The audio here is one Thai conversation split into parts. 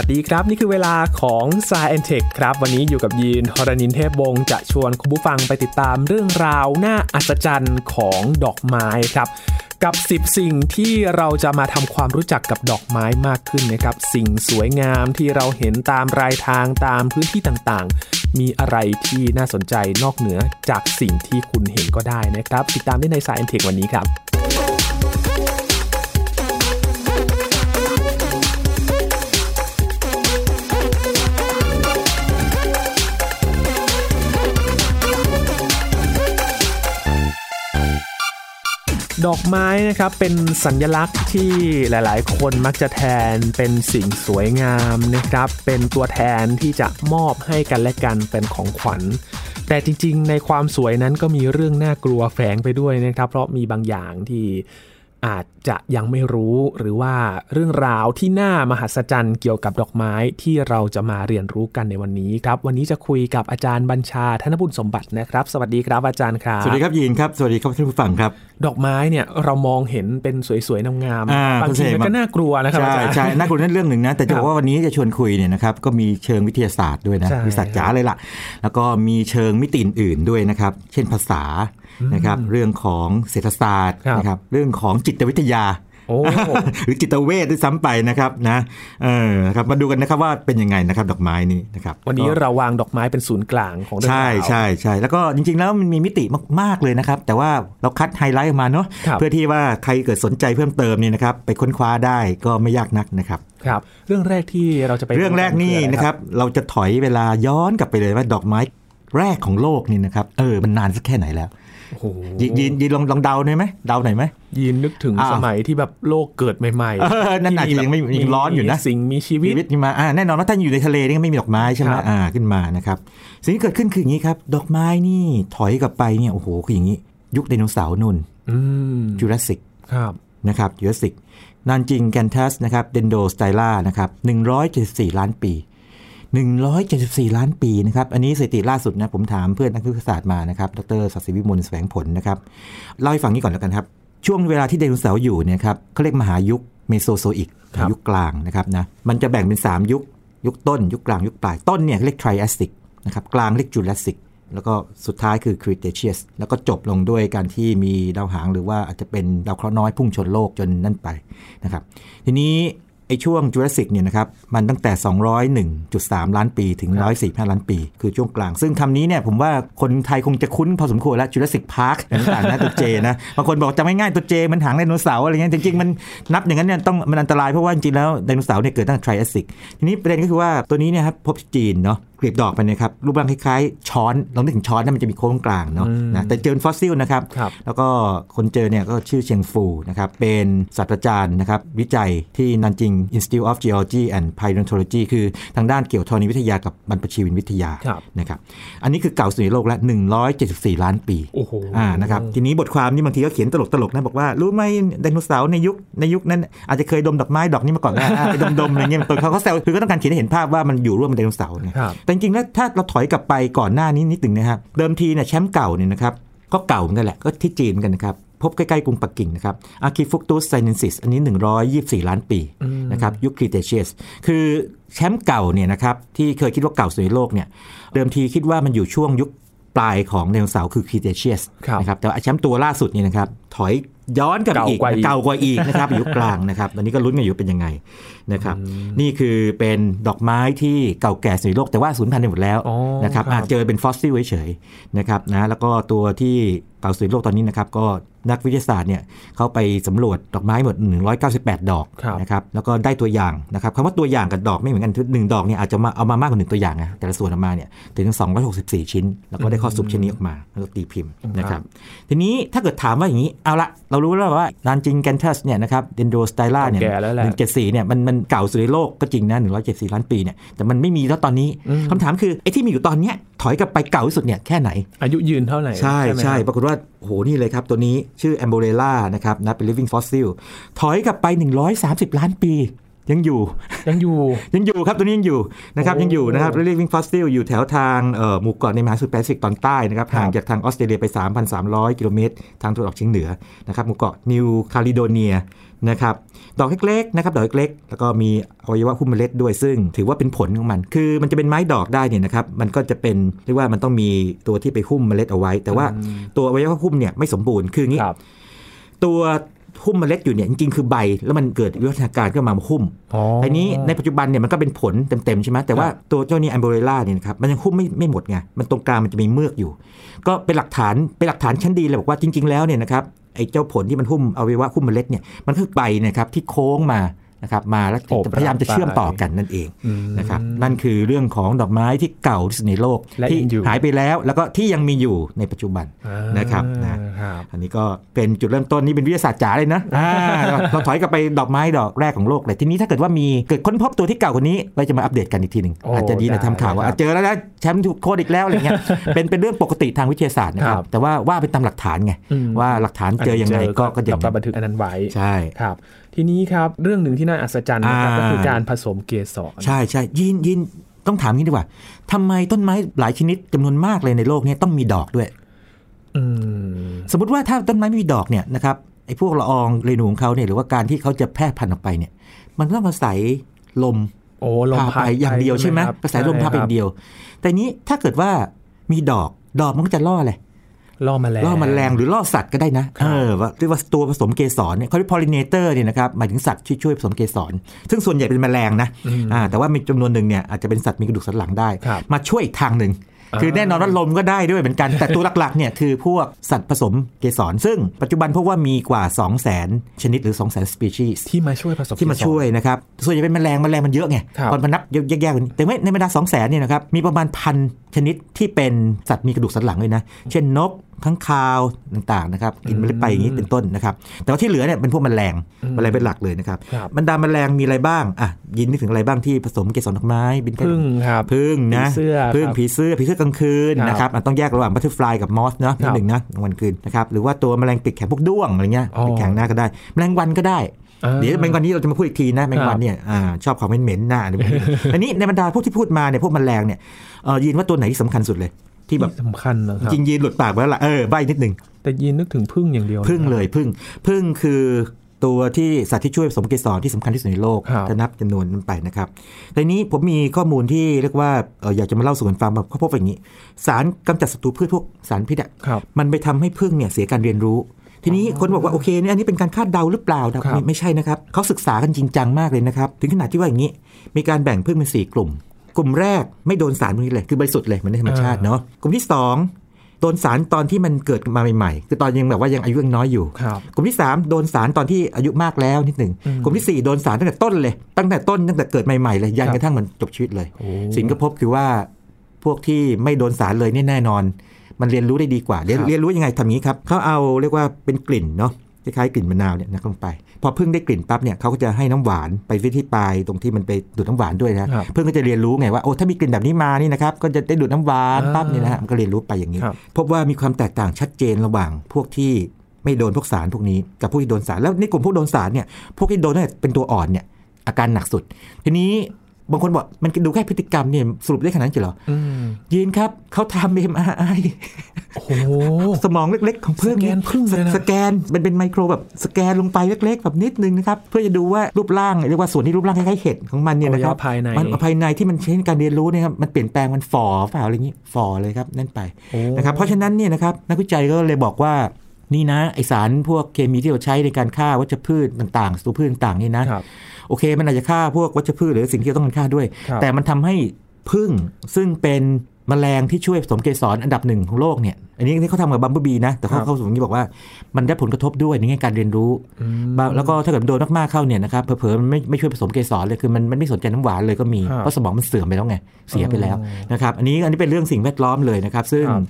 วัสดีครับ นี่คือเวลาของ s ายแอนเทคครับ วันนี้อยู่กับยีนทรณินเทพวงศ์จะชวนคุณผู้ฟังไปติดตามเรื่องราวน่าอัศจรรย์ของดอกไม้ครับกับ 10 สิ่งที่เราจะมาทำความรู้จักกับดอกไม้มากขึ้นนะครับ สิ่งสวยงามที่เราเห็นตามรายทางตามพื้นที่ต่างๆ มีอะไรที่น่าสนใจนอกเหนือจากสิ่งที่คุณเห็นก็ได้นะครับ ติดตามได้ในสายแอนเทควันนี้ครับ ดอกไม้นะครับเป็นสัญลักษณ์ที่หลายๆ คนมักจะแทนเป็นสิ่งสวยงามนะครับ เป็นตัวแทนที่จะมอบให้กันและกันเป็นของขวัญ แต่จริง ๆ ในความสวยนั้นก็มีเรื่องน่ากลัวแฝงไปด้วยนะครับ เพราะมีบางอย่างที่ อาจจะยังไม่รู้หรือว่าเรื่องราวที่น่ามหัศจรรย์เกี่ยวกับดอกไม้ที่เราจะมาเรียนรู้กันในวันนี้ครับ วันนี้จะคุยกับอาจารย์บัญชาธนบุญสมบัตินะครับ สวัสดีครับอาจารย์ครับ สวัสดีครับยีนครับสวัสดีครับท่านผู้ฟังครับ ดอกไม้เนี่ยเรามองเห็นเป็นสวยๆงามอ่าๆบางทีมันก็น่ากลัวนะครับอาใช่จารย์ใช่น่ากลัวนั่นเรื่องหนึ่งนะแต่จะครับบอกว่าวันนี้จะชวนคุยเนี่ยนะครับก็มีเชิงวิทยาศาสตร์ด้วยนะใช่วิทยาศาสตร์จ๋าเลยล่ะ แล้วก็มีเชิงมิติอื่นๆด้วยนะครับเช่นภาษา นะครับเรื่องของเศรษฐศาสตร์ครับนะครับเรื่องของจิตวิทยาโอ้หรือจิตเวชด้วยซ้ำไปนะครับนะเออนะครับมาดูกันนะครับว่าเป็นยังไงนะครับดอกไม้นี้นะครับวันนี้ก็เราวางดอกไม้เป็นศูนย์กลางของเรื่องใช่ราวใช่ใช่แล้วก็จริงๆแล้วมันมีมิติมากๆเลยนะครับ แต่ว่าเราคัดไฮไลท์ออกมาเนาะครับเพื่อที่ว่าใครเกิดสนใจเพิ่มเติมเนี่ยนะครับ ไปค้นคว้าได้ก็ไม่ยากนักนะครับครับเรื่องแรกที่เราจะไปเรื่องแรกนี่ออนะครับเราจะถอยเวลาย้อนกลับไปเลยว่าดอกไม้แรกของโลกนี่นะครับเออมันนานสักแค่ไหนแล้วโอ้โห ยยินยินลองลองเดาหน่อยไหมเดาหน่อยไหมยีนนึกถึงอ้าวสมัยที่แบบโลกเกิดใหม่ๆเออนั่นอาจจะยังไม่ที่แบบยังร้อนอยู่นะสิ่งมีชีวิตชีวิตขึ้นมาอ่าแน่นอนว่าถ้าอยู่ในทะเลนี่ก็ไม่มีดอกไม้ใช่ไหมครับอ่าขึ้นมานะครับสิ่งที่เกิดขึ้นคืออย่างนี้ครับ ดอกไม้นี่ถอยกลับไปเนี่ยโอ้โหคืออย่างนี้ ยุคไดโนเสาร์นู่นอืมจูราสสิกครับนะครับ Jurassic Nanjinganthus นะครับ dendrostyla นะครับ174 ล้านปี 174 ล้านปีนะครับ อันนี้สถิติล่าสุดนะผมถามเพื่อนนักวิทยาศาสตร์มานะครับ ดรศักดิ์ศรีวิมลแสวงผลนะครับ เล่าให้ฟังนี้ก่อนแล้วกันครับ ช่วงเวลาที่ไดโนเสาร์อยู่เนี่ยครับเขาเรียกมหายุคเมโซโซอิกครับยุคกลางนะครับนะ มันจะแบ่งเป็น 3 ยุค ยุคต้น ยุคกลาง ยุคปลาย ต้นเนี่ยเรียกไทรแอสสิกนะครับ กลางเรียกจูราสสิก แล้วก็สุดท้ายคือครีเทเชียส แล้วก็จบลงด้วยการที่มีดาวหางหรือว่าอาจจะเป็นดาวเคราะห์น้อยพุ่งชนโลกจนนั่นไปนะครับ ทีนี้ ไอ้ช่วงจูราสสิกเนี่ยนะครับมันตั้งแต่ 201.3 ล้านปีถึง 145 ล้านปี คือช่วงกลาง ซึ่งคำนี้เนี่ยผมว่าคนไทยคงจะคุ้นพอสมควรแล้วจูราสสิกพาร์คต่างๆนะตัวเจนะบางคนบอกจำง่ายๆตัวเจมันหางไดโนเสาร์อะไรเงี้ยจริงๆ มันนับอย่างนั้นเนี่ยต้องมันอันตรายเพราะว่าจริงๆแล้วไดโนเสาร์เนี่ยเกิดตั้งแต่ไทรแอสสิกทีนี้ประเด็นก็คือว่าตัวนี้เนี่ยครับพบที่จีนเนาะกลีบดอกไปเนะครับรูปร่างคล้ายๆ ช้อนลองนึกถึงช้อนนะมันจะมีโค้งกลางเนาะอืมนะแต่เจอเป็นฟอสซิลนะครับครับแล้วก็คนเจอเนี่ยก็ชื่อเฉียงฟู่นะครับเป็นศาสตราจารย์นะครับวิจัยที่ Nanjing Institute of Geology and Paleontology คือทางด้านเกี่ยวธรณีวิทยากับบรรพชีวินวิทยาครับนะครับอันนี้คือเก่าสุดในโลกและ174 ล้านปีโอ้โหอ่านะครับทีนี้บทความนี่บางทีก็เขียนตลกๆนะบอกว่ารู้ไหมไดโนเสาร์ในยุคในยุคนั้น อาจจะเคยดมดอกไม้ดอกนี้มาก่อนนะอ่าไปดมๆอะไรเงี้ยตัวเขาเขาแซวคือก็ต้องการเขียนให้เห็นภาพว่ามันอยู่ร่วมกับไดโนเสาร์เนี่ยครับแต่จริงๆแล้วถ้าเราถอยกลับไปก่อนหน้านี้นิดหนึ่งนะครับเดิมทีเนี่ยแชมป์เก่าเนี่ยนะครับก็เก่าเหมือนกันแหละก็ที่จีนเหมือนกันนะครับ พบใกล้ๆกรุงปักกิ่งนะครับ Archaefructus sinensis อันนี้ 124 ล้านปีนะครับยุคครีเทเชียสคือแชมป์เก่าเนี่ยนะครับที่เคยคิดว่าเก่าสุดในโลกเนี่ยเดิมทีคิดว่ามันอยู่ช่วงยุคปลายของไดโนเสาร์คือครีเทเชียสครับนะครับแต่ว่าแชมป์ตัวล่าสุดเนี่ยนะครับถอยย้อนกลับอีกเก่ากว่าอีกเก่ากว่าอีกนะครับยุคกลางนะครับตอนนี้ก็ลุ้นกันอยู่เป็นยังไงนะครับนี่คือเป็นดอกไม้ที่เก่าแก่สุดในโลกแต่ว่าสูญพันธุ์ไปหมดแล้วอ๋อนะครับครับอาจเจอเป็นฟอสซิลเฉยๆนะครับนะแล้วก็ตัวที่เก่าสุดในโลกตอนนี้นะครับก็ นักวิทยาศาสตร์เนี่ยเขาไปสำรวจดอกไม้หมด 198 ดอกครับนะครับแล้วก็ได้ตัวอย่างนะครับคำว่าตัวอย่างกับดอกไม่เหมือนกันหนึ่งดอกเนี่ยอาจจะมาเอามามากกว่าหนึ่งตัวอย่างนะแต่ละส่วนออกมาเนี่ยถึง 264 ชิ้น แล้วก็ได้ข้อสรุปชิ้นนี้ออกมาแล้วก็ตีพิมพ์นะครับทีนี้ถ้าเกิดถามว่าอย่างนี้เอาละเรารู้แล้วว่านานจิงแกนทัสเนี่ยนะครับเดนโดสไตล่าเนี่ยแก่แล้วแหละหนึ่งเจ็ดสี่เนี่ยมันมันเก่าสุดในโลกก็จริงนะหนึ่งร้อยเจ็ดสี่ล้านปีเนี่ยแต่มันไม่มีแล้วตอนนี้คำถามคือไอ้ที่มีอยู่ตอนเนี้ยถอยกลับไปเก่าที่สุดเนี่ยแค่ไหน อายุยืนเท่าไหร่ ใช่ไหมใช่ครับปรากฏว่าโอ้โหนี่เลยครับตัวนี้ชื่อแอมโบเรล่านะครับนะเป็น living fossil ถอยกลับไป 130 ล้านปี ยังอยู่ยังอยู่ยังอยู่ครับตัวนี้ยังอยู่นะครับโอ้ยังอยู่นะครับ Living Fossil อยู่แถวทางเอ่อหมู่เกาะในมหาสมุทรแปซิฟิกตอนใต้นะครับครับห่างจากทางออสเตรเลียไป 3,300 กิโลเมตร ทางตะวันออกเฉียงเหนือนะครับหมู่เกาะนิวคาลิโดเนียนะครับดอกเล็กๆนะครับดอกเล็กๆ แล้วก็มีอวัยวะหุ้มเมล็ดด้วยซึ่งถือว่าเป็นผลของมัน คือมันจะเป็นไม้ดอกได้เนี่ยนะครับมันก็จะเป็นเรียกว่ามันต้องมีตัวที่ไปหุ้มเมล็ดเอาไว้ แต่ว่าตัวอวัยวะหุ้มเนี่ยไม่สมบูรณ์คืออย่างนี้ครับตัว หุ้มเมล็ดอยู่เนี่ยจริงๆคือใบ แล้วมันเกิดวิวัฒนาการขึ้นมามาหุ้มอ๋อไอ้นี้ในปัจจุบันเนี่ยมันก็เป็นผลเต็มๆใช่ไหมแต่ว่าตัวเจ้านี้อัมโบเรล่าเนี่ยนะครับมันยังหุ้มไม่ไม่หมดไงมันตรงกลางมันจะมีเมือกอยู่ ก็เป็นหลักฐานเป็นหลักฐานชั้นดีเลยบอกว่าจริง ๆ แล้วเนี่ยนะครับไอ้เจ้าผลที่มันหุ้มอวัยวะหุ้มเมล็ดเนี่ยมันคือใบนะครับที่โค้งมา นะครับมาแล้วโอบพยายามจะเชื่อมต่อกันนั่นเองนะครับนั่นคือเรื่องของดอกไม้ที่เก่าที่สุดในโลกและที่ยังอยู่หายไปแล้ว แล้วก็ที่ยังมีอยู่ในปัจจุบันอ่านะครับนะครับอันนี้ก็เป็นจุดเริ่มต้นนี่เป็นวิทยาศาสตร์จ๋าเลยนะอ่าเราเราถอยกลับไปดอกไม้ดอกแรกของโลกเลยทีนี้ถ้าเกิดว่ามีเกิดค้นพบตัวที่เก่ากว่านี้เราจะมาอัปเดตกันอีกทีหนึ่งโอ้อาจจะดีได้นะทำข่าวว่าครับอะเจอแล้วนะแชมป์ถูกโคดอีกแล้วอะไรเงี้ยเป็นเป็นเรื่องปกติทางวิทยาศาสตร์นะครัครับบแต่ว่าว่าไปตามหลักฐานไงอืมว่าหลักฐานเจอยังไงก็ก็กอย่างลับมาบันทึกอันนั้นไว้ใช่ครับ ทีนี้ครับเรื่องหนึ่งที่น่าอัศจรรย์นะครับอ่าก็คือการผสมเกสรใช่ใช่ยินยินต้องถามงี้ดีกว่าทำไมต้นไม้หลายชนิดจำนวนมากเลยในโลกเนี้ต้องมีดอกด้วยอืมสมมติว่าถ้าต้นไม้ไม่มีดอกเนี่ยนะครับไอ้พวกละอองเรนูของเขาเนี่ยหรือว่าการที่เขาจะแพร่พันธุ์ออกไปเนี่ย มันต้องอาศัยลมโอ้ลมพาพัดไปอย่างเดียวใช่ไหมครับอาศัยลมพาไปอย่างเดียว แต่นี้ถ้าเกิดว่ามีดอกดอกมันก็จะล่ออะไร ล่อแมลงล่อแมลงหรือล่อสัตว์ก็ได้นะเออว่าเรียกว่าตัวผสมเกสรเนี่ยเขาเรียก pollinator เนี่ยนะครับหมายถึงสัตว์ที่ช่วยผสมเกสร ซึ่งส่วนใหญ่เป็นแมลงนะอ่าแต่ว่ามีจำนวนหนึ่งเนี่ยอาจจะเป็นสัตว์มีกระดูกสันหลังได้ครับมาช่วยอีกทางหนึ่งอ่าคือแน่นอนว่าลมก็ได้ด้วยเหมือนกัน แต่ตัวหลักๆเนี่ยคือพวกสัตว์ผสมเกสร ซึ่งปัจจุบันพบว่ามีกว่า 2 0 0 0 0 0 ชนิดหรือ 2 0 0 0 0 species ที่มาช่วยผสมที่มาเกสรช่วยนะครับ ส่วนใหญ่เป็นแมลงแมลงมันเยอะไงครับตอนมานับแยกๆกันแต่ว่าในบรรดา2 0 0 0 0 0เนี่ยนะครับมีประมาณพันชนิดที่เป็นสัตว์มีกระดูกสันหลังเลยนะ เช่นนก ข้างคาวต่างๆนะครับกินเมล็ดไปอย่างนี้เป็นต้นนะครับ แต่ว่าที่เหลือเนี่ยเป็นพวกแมลงแมลงเป็นหลักเลยนะครับครับบรรดาแมลงมีอะไรบ้างอะยินนึกถึงอะไรบ้างที่ผสมเกสรดอกไม้บินไปผึ้งครับผึ้งนะผีเสื้อผึ้งครับผีเสื้อผีเสื้อกลางคืนครับนะครับอะต้องแยกระหว่าง butterfly กับ moth เนาะนิดหนึ่งนะกลางวันคืนนะครับหรือว่าตัวแมลงปีกแข็งพวกด้วงอะไรเงี้ยอ๋อปีกแข็งน่ะก็ได้แมลงวันก็ได้อ่าเดี๋ยวแมลงวันนี้เราจะมาพูดอีกทีนะแมลงวันเนี่ยอ่าชอบของเหม็นๆน่ะอะไรพวกนี้อันนี้ในบรรดาพวกที่พูดมาเนี่ยพวกแมลงเนี่ยเออยินว่าตัวไหนที่สำคัญสุดเลย ที่แบบที่สำคัญนะครับจริงยินหลุดปากไปแล้วล่ะเออใบนิดหนึ่งแต่ยินนึกถึงผึ้งอย่างเดียวนะผึ้งเลยผึ้งพึ่งคือตัวที่สัตว์ที่ช่วยผสมเกสรที่สำคัญที่สุดในโลกครับถ้านับจำนวนมันไปนะครับทีนี้ผมมีข้อมูลที่เรียกว่าเอออยากจะมาเล่าสู่กันฟังแบบเขาพบอย่างนี้ สารกำจัดศัตรูพืชพวกสารพิษอะครับมันไปทำให้พึ่งเนี่ยเสียการเรียนรู้ ทีนี้คนบอกว่าโอเคเนี่ยอันนี้เป็นการคาดเดาหรือเปล่านะครับไม่ไม่ใช่นะครับเขาศึกษากันจริงจังมากเลยนะครับ ถึงขนาดที่ว่าอย่างนี้ มีการแบ่งพึ่งเป็นสี่กลุ่ม กลุ่มแรกไม่โดนสารพวกนี้เลย คือบริสุทธิ์เลยเหมือนในธรรมชาติเนาะกลุ่มที่สองโดนสารตอนที่มันเกิดมาใหม่ๆ คือตอนยังแบบว่ายังอายุยังน้อยอยู่ครับกลุ่มที่ 3 โดนสารตอนที่อายุมากแล้วนิดหนึ่งอืมกลุ่มทีสี่ 4 โดนสารตั้งแต่ต้นเลย ตั้งแต่ต้นตั้งแต่เกิดใหม่ๆเลยยันกระทั่งมันจบชีวิตเลยโอ้สิ่งที่พบคือว่าพวกที่ไม่โดนสารเลยเนี่ยแน่นอน มันเรียนรู้ได้ดีกว่า เรียนครับเรียนรู้ยังไงทำงี้ครับเขาเอาเรียกว่าเป็นกลิ่นเนาะ คล้ายๆกลิ่นมะนาวเนี่ยนะลงไป พอพึ่งได้กลิ่นปั๊บเนี่ยเขาก็จะให้น้ำหวานไปที่ปลายตรงที่มันไปดูดน้ำหวานด้วยนะครับพึ่งก็จะเรียนรู้ไงว่าโอ้ถ้ามีกลิ่นแบบนี้มานี่นะครับก็จะได้ดูดน้ำหวานปั๊บเนี่ยนะฮะมันก็เรียนรู้ไปอย่างนี้ครับพบว่ามีความแตกต่างชัดเจนระหว่างพวกที่ไม่โดนพวกสารพวกนี้กับพวกที่โดนสารแล้วในกลุ่มพวกโดนสารเนี่ยพวกที่โดนเนี่ยเป็นตัวอ่อนเนี่ยอาการหนักสุด ทีนี้ บางคนบอกมันดูแค่พฤติกรรมเนี่ยสรุปได้ขนาดนั้นจริงเหรออืมยีนครับเขาทำ MRI โอ้โหสมองเล็ก ๆ ของพึ่งสแกนผึ้งเลยนะสแกนมันเป็นไมโครแบบสแกนลงไปเล็ก ๆ แบบนิดนึงนะครับเพื่อจะดูว่ารูปร่างเรียกว่าส่วนที่รูปร่างคล้ายๆเห็ดของมันเนี่ยนะครับอวัยวะภายในมันภายในที่มันใช้ในการเรียนรู้เนะครับมันเปลี่ยนแปลงมันฝ่อเปล่าอะไรอย่างนี้ฝ่อเลยครับนั่นไปโอ้นะครับเพราะฉะนั้นเนี่ยนะครับนักวิจัยก็เลยบอกว่า นี่นะไอสารพวกเคมีที่เราใช้ในการฆ่าวัชพืชต่างๆศัตรูพืชต่างๆนี่นะครับโอเค มันอาจจะฆ่าพวกวัชพืชหรือสิ่งที่เราต้องการฆ่าด้วยครับแต่มันทำให้พึ่งซึ่งเป็นแมลงที่ช่วยผสมเกสรอันดับหนึ่งของโลกเนี่ย อันนี้ที่เขาทำกับบัมเบอร์บีนะ แต่เขาครับเขาสมมติบอกว่ามันได้ผลกระทบด้วยในแง่การเรียนรู้อืมบางแล้วก็ถ้าเกิดโดนมากๆเข้าเนี่ยนะครับเผลอๆมันไม่ไม่ช่วยผสมเกสรเลยคือมันมันไม่สนใจน้ำหวานเลยก็มีครับเพราะสมองมันเสื่อมไปแล้วไง เสียไปแล้วอ๋อนะครับ อันนี้อันนี้เป็นเรื่องสิ่งแวดล้อมเลยนะครับ ซึ่งครับ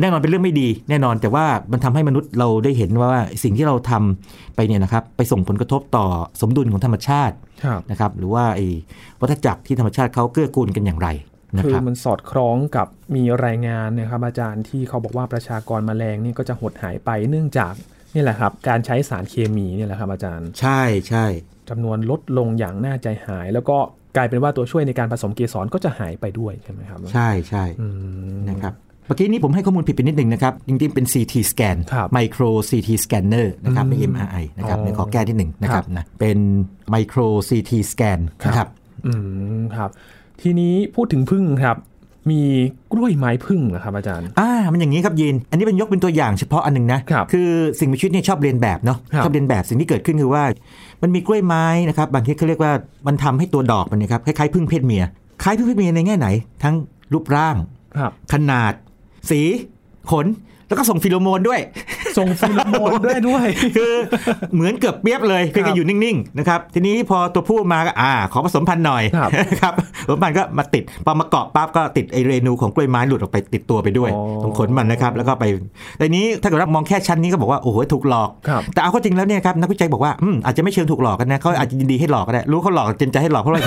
แน่นอนเป็นเรื่องไม่ดีแน่นอนแต่ว่ามันทำให้มนุษย์เราได้เห็นว่าสิ่งที่เราทำไปเนี่ยนะครับไปส่งผลกระทบต่อสมดุลของธรรมชาติครับนะครับหรือว่าไอ้วัฏจักรที่ธรรมชาติเขาเกื้อกูลกันอย่างไรนะคืคอรับมันสอดคล้องกับมีรายงานนะครับอาจารย์ที่เขาบอกว่าประชากรแมลงนี่ก็จะหดหายไปเนื่องจากนี่แหละครับการใช้สารเคมีเนี่ยแหละครับอาจารย์ ใช่ใช่จำนวนลดลงอย่างน่าใจหาย แล้วก็กลายเป็นว่าตัวช่วยในการผสมเกสรก็จะหายไปด้วยใช่ไหมครับ ใช่ใช่อืมนะครับ เมื่อกี้นี้ผมให้ข้อมูลผิดไปนิดนึงนะครับ จริงๆ เป็น CT scan ครับ micro CT scanner นะครับไม่อืม MRI นะครับอ๋อในขอแก้นิดหนึ่งนะครับนะเป็น micro CT scan นะครับอืมครับทีนี้พูดถึงพึ่งครับมีกล้วยไม้พึ่งนะครับอาจารย์ อ่า มันอย่างนี้ครับยิน อันนี้เป็นยกเป็นตัวอย่างเฉพาะอันหนึงนะครับอสิ่งมีชีวิตเนี่ยชอบเลียนแบบเนาะครับชอบเลียนแบบสิ่งที่เกิดขึ้นคือว่า มันมีกล้วยไม้นะครับ บางทีเขาเรียกว่ามันทำให้ตัวดอกมันเนะครับคล้ายๆผึ้งเพศเมีย คล้ายผึ้งเพศเมียในแง่ไหน ทั้งรูปร่างครับขนาด สี ขน แล้วก็ส่งฟีโรโมนด้วย ส่งฟีโรโมนด้วยด้วย คือเหมือนเกือบเปี๊ยบเลยเพียงครัแต่อยู่นิ่งๆนะครับทีนี้พอตัวผู้มาก็อ่า ขอผสมพันธุ์หน่อยครับครับผสมพันธุ์ก็มาติดพอมาเกาะปั๊บก็ติดไอ้เรณูของกล้วยไม้หลุดออกไปติดตัวไปด้วยอ๋อตรงขนมันนะครับแล้วก็ไปแต่นี้ถ้าเกิดว่ามองแค่ชั้นนี้ก็บอกว่าโอ้โหถูกหลอกครับแต่เอาเข้าจริงแล้วเนี่ยครับนักวิจัยบอกว่าอืมอาจจะไม่เชิงถูกหลอกกันนะเขาอาจจะยินดีให้หลอกก็ได้รู้เขาหลอกจนจะให้หลอกเพราะว่า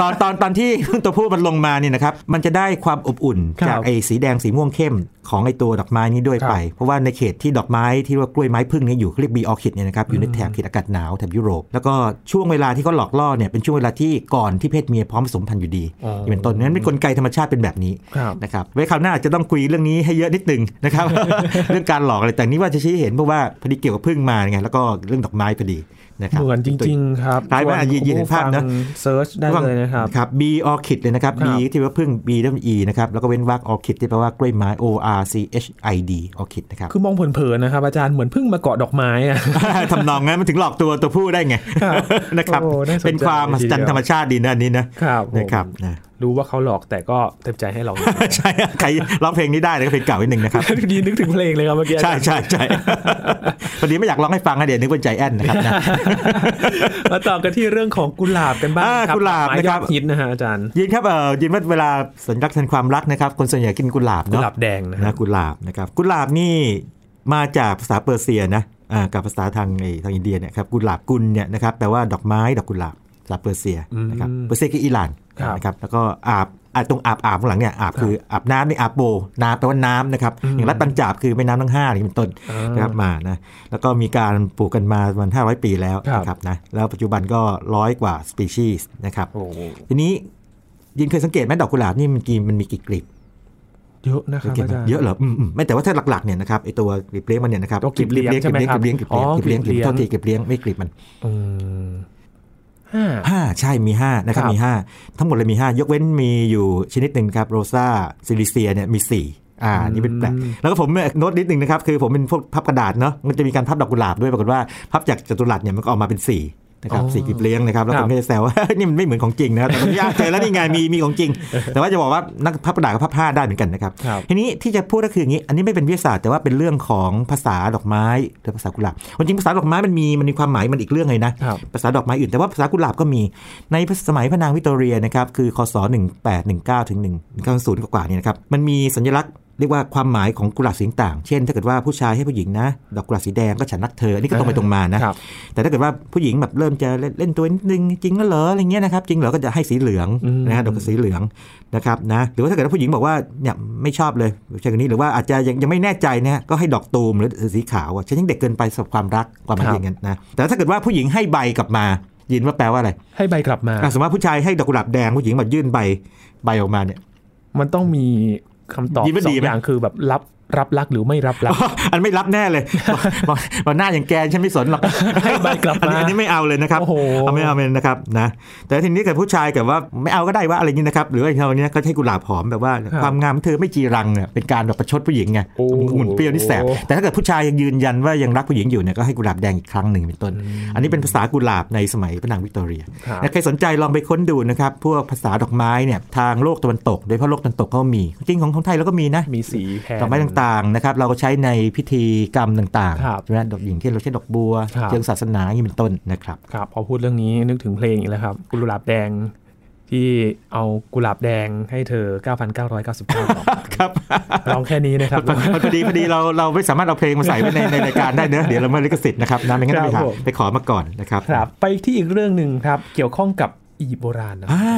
ตอนตอนตอนที่ตัวผู้มันลงมาเนี่ยนะครับมันจะได้ความอบอุ่นครับจากไอ้สีแดงสีม่วงเข้มของไอ้ตัวดอกไม้นี้ด้วยครับไป เพราะว่าในเขตที่ดอกไม้ที่เรียกว่ากล้วยไม้พึ่งเนี่ยอยู่เขาเรียกบีออคิดเนี่ยนะครับอยู่ในแถบเขตอากาศหนาวแถบยุโรป แล้วก็ช่วงเวลาที่เขาหลอกล่อเนี่ยเป็นช่วงเวลาที่ก่อนที่เพศเมียพร้อมผสมพันธุ์อยู่ดีอ๋อนี่เป็นต้นนั้นเป็นกลไกธรรมชาติเป็นแบบนี้ครับนะครับไว้คราวหน้าอาจจะต้องคุยเรื่องนี้ให้เยอะนิดนึงนะครับเรื่องการหลอกอะไรแต่นี้ว่าจะชี้ให้เห็นเพราะว่าพอดีเกี่ยวกับพึ่งมาไงแล้วก็เรื่องดอกไม้พอดีนะครับเหมือนจริง ๆ ครับคล้ายไหมอะยืนยืนเห็นภาพนะเซิร์ชได้เลยนะครับครับ B orchid เลยนะครับ B ครับที่ว่าพึ่ง B ด้วย E นะครับ แล้วก็เว้นวรรค orchid ที่แปลว่ากล้วยไม้ O R C H I D orchid นะครับ คือมองเผินๆนะครับ อาจารย์เหมือนพึ่งมาเกาะดอกไม้อะทำนองนั้นมันถึงหลอกตัวตัวผู้ได้ไงครับนะครับโอ้น่าสนใจเป็นความมหัศจรรย์ธรรมชาติดีนะอันนี้นะครับผมนะครับนะรู้ว่าเขาหลอกแต่ก็เต็มใจให้เราใช่ใครร้องเพลงนี้ได้เลยก็เพลงเก่านิดนึงนะครับดีนึกถึงเพลงเลยครับเมื่อกี้ใช่ใช่ใช่พอดีไม่อยากร้องให้ฟังนะเดี๋ยวนึกว่าใจแอนนะครับนะมาต่อกันที่เรื่องของกุหลาบกันบ้างอ่าครับกุหลาบดอกไม้นะครับยอดฮิตนะฮะอาจารย์ยินครับเออยินว่าเวลาสัญลักษณ์แทนความรักนะครับคนส่วนใหญ่กินกุหลาบกุเนาะหลาบแดงนะนะกุหลาบนะครับกุหลาบนี่มาจากภาษาเปอร์เซียนะอ่ากับภาษาทางไอ้ทางอินเดียเนี่ยครับกุหลาบกุลเนี่ยนะครับแปลว่าดอกไม้ดอกกุหลาบภาษาเปอร์เซียนะครับเปอร์เซียคืออิหร่าน นะครับแล้วก็อาบอาตรงอาบอาบข้างหลังเนี่ยอาบคืออาบน้ำนี่อาบโบน้ำแปลว่าน้ำนะครับอย่างรัฐปัญจาบคือแม่น้ำทั้งห้านี่เป็นต้นอ่านะครับมานะแล้วก็มีการปลูกกันมาประมาณ500ปีแล้วครับนะครับนะแล้วปัจจุบันก็ร้อยกว่าสปีชีส์นะครับโอ้ทีนี้ยินเคยสังเกตไหมดอกกุหลาบนี่มันกี่มันมีกี่กลีบเยอะนะคสัรังบเกตอาไหมจารย์เยอะเหรออืมอืมไม่แต่ว่าถ้าหลักๆเนี่ยนะครับไอตัวกลีบเลี้ยงมันเนี่ยนะครับตัวกลีบเลี้ยงกลีบใช่ไหมเลี้ยงคกรับลีบเลี้ยงกลีบเลี้ยงอ๋อกลีบเลี้ยงกลีบกลีบเลี้ยงโทษทีกลีบเลี้ยงไม่กลีบมันอืม ห้าห้าใช่มีห้านะครับครับมีห้าทั้งหมดเลยมีห้ายกเว้นมีอยู่ชนิดหนึ่งครับโรซาซิลิเซียเนี่ยมีสี่อ่า นี่เป็นแปลกแล้วก็ผมเนี่ยโน้ตนิดหนึ่งนะครับ คือผมเป็นพวกพับกระดาษเนาะ มันจะมีการพับดอกกุหลาบด้วย ปรากฏว่าพับจากจัตุรัสเนี่ยมันก็ออกมาเป็นสี่ นะครับอ๋อสี่กลีบเลี้ยงนะครับแล้วครัผบมก็จะแซวว่านี่มันไม่เหมือนของจริงนะครับแต่ผมอยากเจอแล้วนี่ไงมีมีของจริง แต่ว่าจะบอกว่านักพับกระดาษกับพับผ้าได้เหมือนกันนะครับครับทีนี้ที่จะพูดก็คืออย่างนี้ อันนี้ไม่เป็นวิทยาศาสตร์แต่ว่าเป็นเรื่องของภาษาดอกไม้หรือภาษากุหลาบจริงๆภาษาดอกไม้มันมีมันมีความหมายมันอีกเรื่องเลยนะครับภาษาดอกไม้อื่นแต่ว่าภาษากุหลาบก็มีในสมัยพระนางวิกตอเรียนะครับคือคศ1819ถึง1900กว่าๆเนี่ยนะครับมันมีสัญลักษณ์ เรียกว่าความหมายของกุหลาบสีต่างๆเช่น ถ้าเกิดว่าผู้ชายให้ผู้หญิงนะ ดอกกุหลาบสีแดงก็ฉันรักเธอ อันนี่ก็ตรงไปตรงมานะครับแต่ถ้าเกิดว่าผู้หญิงแบบเริ่มจะเล่นเล่นตัวนิดนึงจริงเหรออะไรเงี้ยนะครับ จริงเหรอก็จะให้สีเหลืองอืมนะฮะดอกสีเหลืองนะครับนะ หรือว่าถ้าเกิดว่าผู้หญิงบอกว่าเนี่ยไม่ชอบเลยผู้ชายคนนี้หรือว่าอาจจะยังยังไม่แน่ใจนะฮะก็ให้ดอกตูมหรือสีขาวอะฉันยังเด็กเกินไปสำหรับความรักความหมายอย่างนั้นนะ แต่ถ้าเกิดว่าผู้หญิงให้ใบกลับมายินว่าแปลว่าอะไร ให้ใบกลับมาอะสมมติว่าผู้ชายให้ดอกกุหลาบแดงผู้หญิงมายื่นใบใบออกมาเนี่ย มันต้องมี คำตอบยิ้มว่าสอดีงไหมอย่างคือแบบรับ รับรักหรือไม่รับรัก อันไม่รับแน่เลยบอกบอกบอกหน้าอย่างแกฉันไม่สนหรอกให้ใบกลับอันมานี้อันนี้ไม่เอาเลยนะครับโอ้โหเอาไม่เอาเลยนะครับนะแต่ทีนี้เกิดผู้ชายเกิดว่าไม่เอาก็ได้ว่าอะไรอย่างนี้นะครับ หรือว่าเท่านี้ก็ให้กุหลาบหอมแบบว่าครับความงามของเธอไม่จีรังเนี่ยเป็นการแบบประชดผู้หญิงไงโอ้หมุนเปรี้ยวนี่แสบแต่ถ้าเกิดผู้ชายยังยืนยันว่ายังรักผู้หญิงอยู่เนี่ยก็ให้กุหลาบแดงอีกครั้งหนึ่งเป็นต้น อันนี้เป็นภาษากุหลาบในสมัยพระนางวิกตอเรียครับนะใครสนใจลองไปค้นดูนะครับพวกภาษาดอกไม้เนี่ยทางโลกตะวันตกโดยเฉพาะโลกตะวันตกก็มีจริงของของไทยเราก็มีนะมีสีแทนดอกไม้ต่างๆนะครับเราก็ใช้ในพิธีกรรมต่างครับๆใช่ไหมดอกหญิงที่เราใช้ดอกบัวครับเชิงศาสนาอย่างนี้เป็นต้นนะครับครับพอพูดเรื่องนี้นึกถึงเพลงอีกแล้วครับกุหลาบแดงที่เอากุหลาบแดงให้เธอ 9,999ดอกครับร้องแค่นี้นะครับพอดีพอดีเราเราไม่สามารถเอาเพลงมาใส่ไว้ในในรายการได้เนอะเดี๋ยวเราไม่ลิขสิทธิ์นะครับนะไม่งั้นต้องไปครัหาบผมไปขอมาก่อนนะครับครับ ไปที่อีกเรื่องหนึ่งครับ เกี่ยวข้องกับอียิปต์โบราณนะอ่า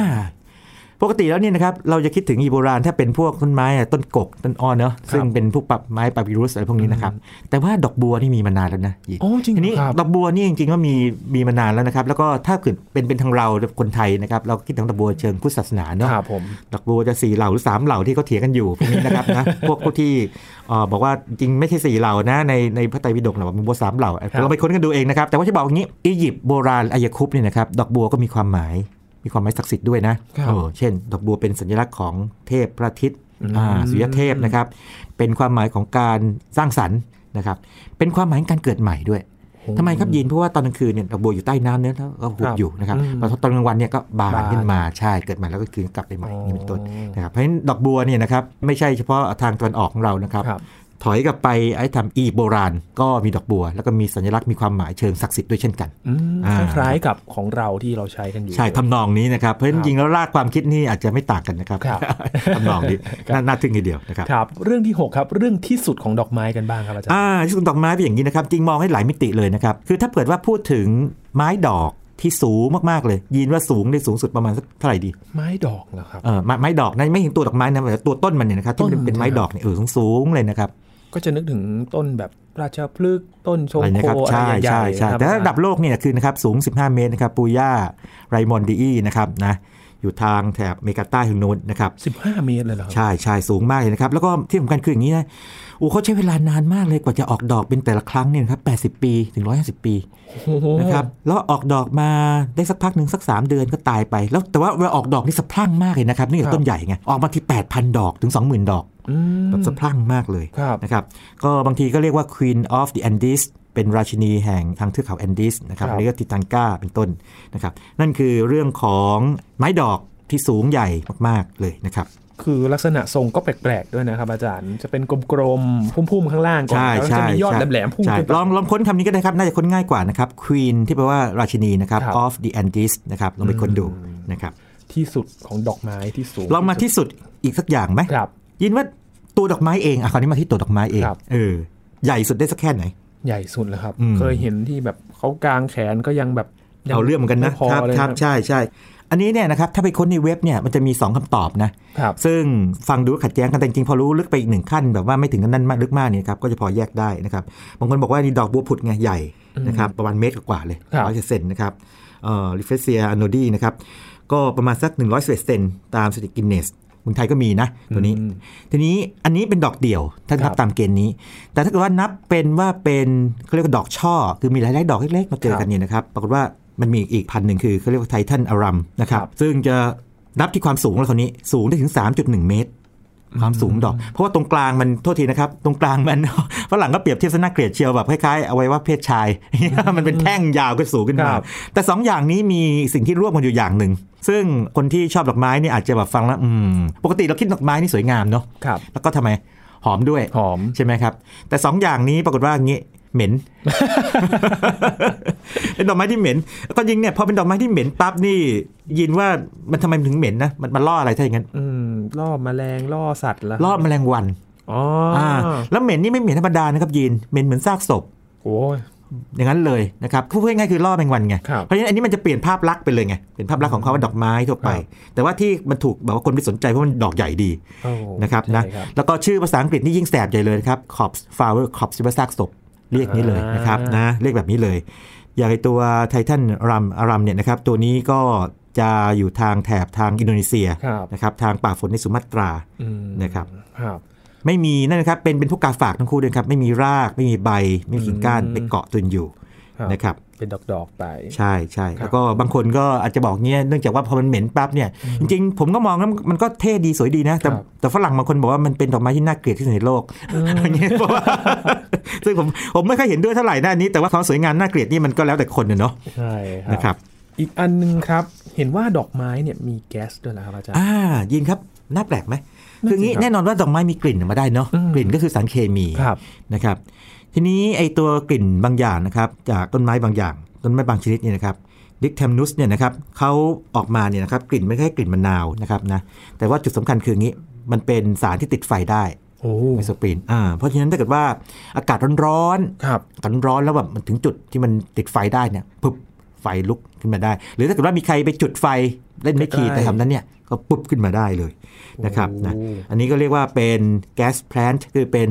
ปกติแล้วเนี่ยนะครับเราจะคิดถึงอีโบราณถ้าเป็นพวกต้นไม้อะต้นกกต้นอ้อนเนาะซึ่งเป็นพวกปับไม้ปาปิรุสอะไรพวกนี้นะครับแต่ว่าดอกบัวนี่มีมานานแล้วนะยีโอ้จริงเหรอทีนี้ครับดอกบัวนี่จริงๆก็มีมีมานานแล้วนะครับแล้วก็ถ้าเกิดเป็นเป็นทางเราคนไทยนะครับเราคิดถึงดอกบัวเชิงพุทธศาสนาเนาะครับผมดอกบัวจะสี่เหล่าหรือสามเหล่าที่เขาเถียงกันอยู่พวกนี้นะครับนะพวกพวกที่เอ่อบอกว่าจริงไม่ใช่สี่เหล่านะในในพระไตรปิฎกนะบอกมีบัวสามเหล่าเราไปค้นกันดูเองนะครับแต่ว่าจะบอกอย่างนี้อียิปต์โบราณอายคุปต์เนี่ยนะครับดอกบัวก็มีความหมาย มีความหมายศักดิ์สิทธิ์ด้วยนะครับเออเช่น ดอกบัวเป็นสัญลักษณ์ของเทพพระอาทิตย์อ่าสุริยเทพนะครับ เป็นความหมายของการสร้างสรรค์นะครับ เป็นความหมายของการเกิดใหม่ด้วยทำไมครับยินเพราะว่าตอนกลางคืนเนี่ยดอกบัวอยู่ใต้น้ำเนี่ยแล้วก็หุบอยู่นะครับพอตอนกลางวันเนี่ยก็บานขึ้นมาใช่เกิดใหม่แล้วก็คืนกลับไปใหม่นี่เป็นต้นนะครับเพราะฉะนั้นดอกบัวเนี่ยนะครับไม่ใช่เฉพาะทางตะวันออกของเรานะครับครับ ถอยกลับไปไอ้ทำอียิปต์โบราณ ก็มีดอกบัว แล้วก็มีสัญลักษณ์มีความหมายเชิงศักดิ์สิทธิ์ด้วยเช่นกันอืมอ่าคล้ายๆกับของเราที่เราใช้กันอยู่ ใช่ทำนองนี้นะครับ เพราะฉะนั้นจริงๆแล้วรากความคิดนี่อาจจะไม่ต่างกันนะครับครับทำนองนี้น่าน่าทึ่งทีเดียวนะครับครับ เรื่องที่ 6 ครับเรื่องที่สุดของดอกไม้กันบ้างครับอาจารย์อ่าที่สุดดอกไม้เป็นอย่างนี้นะครับจริงมองให้หลายมิติเลยนะครับคือถ้าเกิดว่าพูดถึงไม้ดอกที่สูงมาก ๆ เลยยินว่าสูงได้สูงสุดประมาณสักเท่าไหร่ดี ไม้ดอกนะครับเออไม้ไม้ดอกนะไม่เห็นตัวดอกไม้นะแต่ตัวต้นมันเนี่ยนะครับที่มันต้นเป็นไม้ดอกเนี่ยเออสูงๆเลยนะครับ ก็จะนึกถึงต้นแบบราชพฤกษ์ต้นชงอะไรโคนะครับอะไรใช่ใหญ่ใช่ๆใช่นะครับแต่ระดับโลกเนี่ยคือนะครับสูง 15 เมตรนะครับปูย่าไรมอนดีนะครับนะอยู่ทางแถบอเมริกาใต้ทางโน้นนะครับสิบห้าเมตรเลยเหรอครับใช่ใช่สูงมากเลยนะครับ แล้วก็ที่สำคัญคืออย่างนี้นะโอ้เขาใช้เวลานานมากเลยกว่าจะออกดอกเป็นแต่ละครั้งเนี่ยนะครับ 80 ปีถึง 150 ปีโอ้โหนะครับ แล้วออกดอกมาได้สักพักหนึ่งสัก 3 เดือนก็ตายไป แล้วแต่ว่าเวลาออกดอกนี่สะพรั่งมากเลยนะครับนี่จากต้นใหญ่ไง ออกมาที่ 8,000 ดอกถึง 20,000 ดอกอืม แบบสะพรั่งมากเลยครับนะครับ ก็บางทีก็เรียกว่า Queen of the Andes เป็นราชินีแห่งทางเทือกเขาแอนดีสนะครับครับอันนี้ก็ติตันกาเป็นต้นนะครับ นั่นคือเรื่องของไม้ดอกที่สูงใหญ่มากๆเลยนะครับ คือลักษณะทรงก็แปลกๆด้วยนะครับอาจารย์จะเป็นกลมๆพุ่มๆข้างล่างก่อนใช่แล้วใช่จะมียอดใช่แหลมๆพุ่งใช่ขึ้นไปลองลองค้นคำนี้ก็ได้ครับ น่าจะค้นง่ายกว่านะครับ Queen ที่แปลว่าราชินีนะครับครับ of the Andes นะครับลองไปค้นดูนะครับที่สุดของดอกไม้ที่สูงลองมาที่สุดอีกสักอย่างไหมครับ ยินว่าตัวดอกไม้เองอะคราวนี้มาที่ตัวดอกไม้เองครับเออใหญ่สุดได้สักแค่ไหน ใหญ่สุดเลยครับอืมเคยเห็นที่แบบเขากางแขนก็ยังแบบยังเอาเรื่องเหมือนกันนะไม่พอครับเลยครับนะใช่ใช่อันนี้เนี่ยนะครับถ้าไปค้นในเว็บเนี่ยมันจะมี 2คำตอบนะครับซึ่งฟังดูขัดแย้งกันแต่จริงๆพอรู้ลึกไปอีกหนึ่งขั้น แบบว่าไม่ถึงกับนั้นมากลึกมากเนี่ยครับก็จะพอแยกได้นะครับบางคนบอกว่านี่ดอกบัวผุดไงใหญ่นะครับประมาณเมตรกว่าๆเลยครับร้อยเซนนะครับเอ่อ Rafflesia arnoldii นะครับก็ประมาณสัก111เซนตามสถิติกินเนสส์เมืองไทยก็มีนะตัวนี้อืมทีนี้อันนี้เป็นดอกเดี่ยวถ้านับครับตามเกณฑ์นี้ แต่ถ้าเกิดว่านับเป็นว่าเป็นเขาเรียกว่าดอกช่อ คือมีหลายๆดอกเล็กๆมาเจอกันเนี่ยนะครับ ปรากฏว่ามันมีอีกพันหนึ่งคือเขาเรียกว่าไททันอารัมนะครับครับซึ่งจะนับที่ความสูงแล้วคนนี้สูงได้ถึง 3.1 เมตร ความสูงดอก เพราะว่าตรงกลางมันโทษทีนะครับ ตรงกลางมันฝรั่งก็เปรียบเทียบซะน่าเกลียดเชียวแบบคล้ายๆเอาไว้ว่าเพศชาย มันเป็นแท่งยาวก็สูงขึ้นมาครับแต่สองอย่างนี้มีสิ่งที่ร่วมกันอยู่อย่างหนึ่ง ซึ่งคนที่ชอบดอกไม้เนี่ยอาจจะแบบฟังแล้วอืมปกติเราคิดดอกไม้นี่สวยงามเนาะครับแล้วก็ทำไมหอมด้วยหอมใช่ไหมครับ แต่สองอย่างนี้ปรากฏว่าอย่างงี้เหม็นเป็นดอกไม้ที่เหม็นแล้วก็ยิงเนี่ยพอเป็นดอกไม้ที่เหม็นปั๊บนี่ยินว่ามันทำไมมันถึงเหม็นนะมันมันล่ออะไรถ้าอย่างนั้น อืมล่อแมลงล่อสัตว์แล้วล่อแมลงวันอ๋ออ่าแล้วเหม็นนี่ไม่เหม็นธรรมดานะครับยินเหม็นเหมือนซากศพโอ้ยอย่างนั้นเลยนะครับพูดง่ายๆคือล่อแมงวันไงครับเพราะฉะนั้นอันนี้มันจะเปลี่ยนภาพลักษณ์ไปเลยไงเป็นภาพลักษณ์ของเขาว่าดอกไม้ทั่วไปครับแต่ว่าที่มันถูกแบบว่าคนไปสนใจเพราะมันดอกใหญ่ดีโอ้นะครับนะใช่ครับแล้วก็ชื่อภาษาอังกฤษนี่ยิ่งแสบใหญ่เลยนะครับ corpse flower corpse ที่ว่าซากศพเรียกนี้เลยนะครับอ่านนะเรียกแบบนี้เลย อย่างไอตัวไททันรัมอารัมเนี่ยนะครับตัวนี้ก็ จะอยู่ทางแถบทางอินโดนีเซียครับนะครับทางป่าฝนในสุมาตราอืมนะครับครับไม่มีนั่นนะครับเป็นเป็นพวกกาฝากทั้งคู่ด้วยครับไม่มีรากไม่มีใบ ไม่มีกิ่งก้านอืมไปเกาะตุนอยู่ครับนะครับเป็นดอกๆไป ใช่ใช่ครับแล้วก็บางคนก็อาจจะบอกเงี้ยเนื่องจากว่าพอมันเหม็นปั๊บเนี่ยจริงๆ ผมก็มองแล้วมันก็เท่ดีสวยดีนะ แต่ครับแต่ฝรั่งบางคนบอกว่ามันเป็นดอกไม้ที่น่าเกลียดที่สุดในโลกอย่างเงี้ยเพราะว่าซึ่งผมผมไม่ค่อยเห็นด้วยเท่าไหร่นะอันนี้แต่ว่าความสวยงามน่าเกลียดนี่มันก็แล้วแต่คนเนาะใช่ครับนะครับ อีกอันหนึงครับ เห็นว่าดอกไม้เนี่ยมีแก๊สด้วยเหรอครับอาจารย์ อ่า ยินครับ น่าแปลกไหมนั่นสิคืองี้ครับแน่นอนว่าดอกไม้มีกลิ่นออกมาได้เนาะอืมกลิ่นก็คือสารเคมีครับนะครับ ทีนี้ไอตัวกลิ่นบางอย่างนะครับ จากต้นไม้บางอย่าง ต้นไม้บางชนิดเนี่ยนะครับดิกเทมนุสเนี่ยนะครับเขาออกมาเนี่ยนะครับกลิ่นไม่ใช่กลิ่นมะนาวนะครับนะ แต่ว่าจุดสำคัญคืองี้ มันเป็นสารที่ติดไฟได้โอ้ไมโซปรีนอ่า เพราะฉะนั้นถ้าเกิดว่าอากาศร้อนครับๆอากาศร้อนๆแล้วแบบมันถึงจุดที่มันติดไฟได้เนี่ยปุ๊บไฟลุกขึ้นมาได้ หรือถ้าเกิดว่ามีใครไปจุดไฟเล่นไม่ขีดใกล้ๆแต่ทำนั้นเนี่ยก็ปุ๊บขึ้นมาได้เลยนะครับนะโอ้อันนี้ก็เรียกว่าเป็น gas plant คือเป็น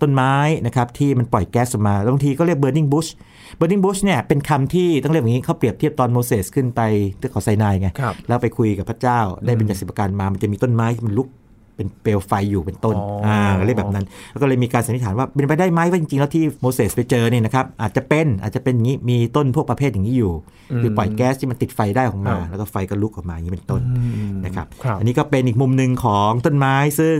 ต้นไม้นะครับที่มันปล่อยแก๊สออกมาแล้วบางทีก็เรียก burning bush burning bush เนี่ยเป็นคำที่ต้องเรียกอย่างนี้เขาเปรียบเทียบตอนโมเสสขึ้นไปเทือกเขาไซนายไงครับแล้วไปคุยกับพระเจ้าได้บัญญัติสิบประการมามันจะมีต้นไม้ที่มันลุก เป็นเปลวไฟอยู่เป็นต้นอ๋ออ่อ่าเรียกแบบนั้น แล้วก็เลยมีการสันนิษฐานว่าเป็นไปได้ไหมว่าจริงๆแล้วที่โมเสสไปเจอเนี่ยนะครับอาจจะเป็นอาจจะเป็นอย่างนี้มีต้นพวกประเภทอย่างนี้อยู่คือปล่อยแก๊สที่มันติดไฟได้ออกมาครับแล้วก็ไฟก็ลุกออกมาอย่างนี้เป็นต้นอืมนะครับครับ อันนี้ก็เป็นอีกมุมหนึ่งของต้นไม้ซึ่ง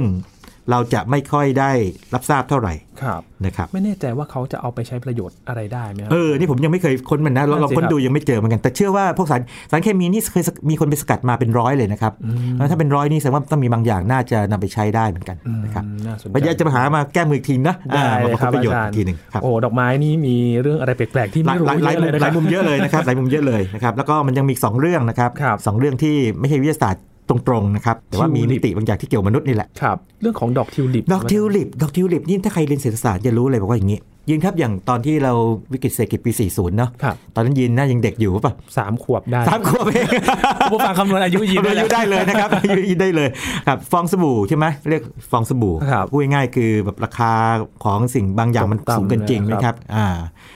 เราจะไม่ค่อยได้รับทราบเท่าไหร่ครับนะครับไม่แน่ใจว่าเขาจะเอาไปใช้ประโยชน์อะไรได้ไหมครัเออนี่ผมยังไม่เคยค้นมันนะเรานั่นเราสิค้นครับดูยังไม่เจอเหมือนกันแต่เชื่อว่าพวกสารสารเคมีนี่เคยมีคนไปสกัดมาเป็นร้อยเลยนะครับแล้วถ้าเป็นร้อยนี่แสดงว่าต้องมีบางอย่างน่าจะนำไปใช้ได้เหมือนกันนะครับอืมน่าสนใจพยายามจะมาหามาแก้มืออีกทีนะได้อ่าเลมายประคกรัอบบประโยชน์อาจารอีกทีหนึ่งครับโอ้ดอกไม้นี่มีเรื่องอะไรแปลกๆที่หไม่ลายรู้หลายหลายเยอะมุเลยนะคมหลารับยมุมเยอะเลยนะครับหลายมุมเยอะเลยนะครับแล้วก็มันยังมีอีกสองเรื่องนะครับครับสองเรื่องที่ไม่ใช่วิทยาศาสตร์ ตรงๆนะครับแต่ว่ามีทิวลิมิปติบางอย่างที่เกี่ยวกับมนุษย์นี่แหละครับเรื่องของดอกทิวลิปดอกทิวลิปดอกทิวลิปนี่ถ้าใครเรียนเศรษฐศาสตร์จะรู้เลยบอกว่าอย่างนี้ ยินครับอย่างตอนที่เราวิกฤตเศรษฐกิจปี 40 เนาะครับตอนนั้นยินน่ายังเด็กอยู่ป่ะสามขวบได้สามขวบเองผู้ฟังคำนวณอายุยินอายุได้เลยนะครับอายุได้เลยครับฟองสบู่ใช่ไหมเรียกฟองสบู่ครับพูดง่ายๆคือแบบราคาของสิ่งบางอย่างมันตกต่ำสูงเกินจริงนะครับนะครับอ่า